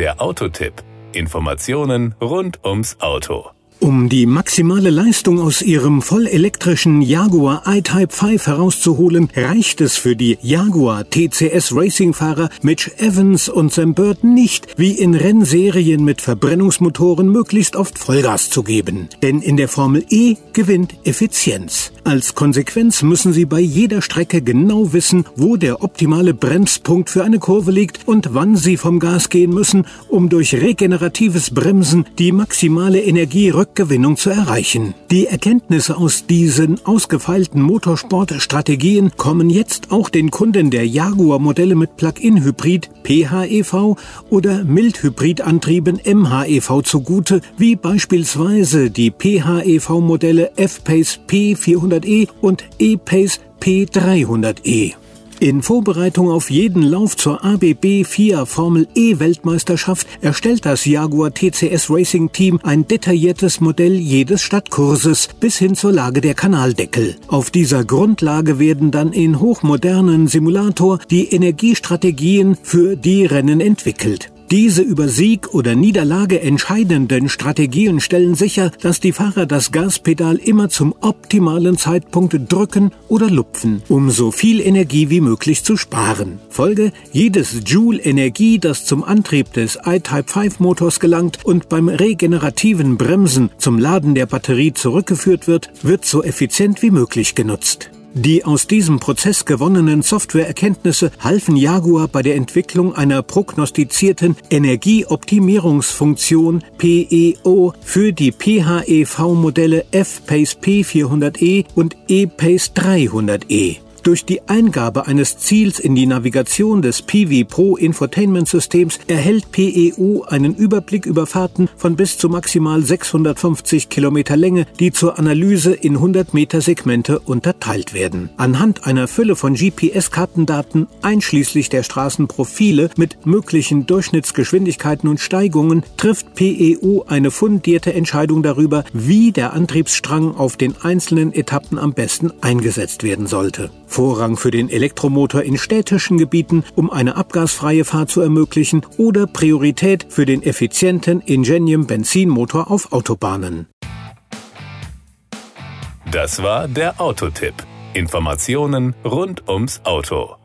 Der Autotipp. Informationen rund ums Auto. Um die maximale Leistung aus ihrem vollelektrischen Jaguar I-Type 5 herauszuholen, reicht es für die Jaguar TCS Racing-Fahrer Mitch Evans und Sam Bird nicht, wie in Rennserien mit Verbrennungsmotoren möglichst oft Vollgas zu geben. Denn in der Formel E gewinnt Effizienz. Als Konsequenz müssen sie bei jeder Strecke genau wissen, wo der optimale Bremspunkt für eine Kurve liegt und wann sie vom Gas gehen müssen, um durch regeneratives Bremsen die maximale Energie Rückgewinnung zu erreichen. Die Erkenntnisse aus diesen ausgefeilten Motorsportstrategien kommen jetzt auch den Kunden der Jaguar-Modelle mit Plug-in-Hybrid PHEV oder Mildhybridantrieben MHEV zugute, wie beispielsweise die PHEV-Modelle F-Pace P400e und E-Pace P300e. In Vorbereitung auf jeden Lauf zur ABB FIA Formel E Weltmeisterschaft erstellt das Jaguar TCS Racing Team ein detailliertes Modell jedes Stadtkurses bis hin zur Lage der Kanaldeckel. Auf dieser Grundlage werden dann in hochmodernen Simulator die Energiestrategien für die Rennen entwickelt. Diese über Sieg oder Niederlage entscheidenden Strategien stellen sicher, dass die Fahrer das Gaspedal immer zum optimalen Zeitpunkt drücken oder lupfen, um so viel Energie wie möglich zu sparen. Folge, jedes Joule Energie, das zum Antrieb des iType 5 Motors gelangt und beim regenerativen Bremsen zum Laden der Batterie zurückgeführt wird, wird so effizient wie möglich genutzt. Die aus diesem Prozess gewonnenen Softwareerkenntnisse halfen Jaguar bei der Entwicklung einer prognostizierten Energieoptimierungsfunktion PEO für die PHEV-Modelle F-Pace P400e und E-Pace 300e. Durch die Eingabe eines Ziels in die Navigation des PV Pro Infotainment Systems erhält PEU einen Überblick über Fahrten von bis zu maximal 650 Kilometer Länge, die zur Analyse in 100 Meter Segmente unterteilt werden. Anhand einer Fülle von GPS-Kartendaten einschließlich der Straßenprofile mit möglichen Durchschnittsgeschwindigkeiten und Steigungen trifft PEU eine fundierte Entscheidung darüber, wie der Antriebsstrang auf den einzelnen Etappen am besten eingesetzt werden sollte. Vorrang für den Elektromotor in städtischen Gebieten, um eine abgasfreie Fahrt zu ermöglichen, oder Priorität für den effizienten Ingenium Benzinmotor auf Autobahnen. Das war der Autotipp. Informationen rund ums Auto.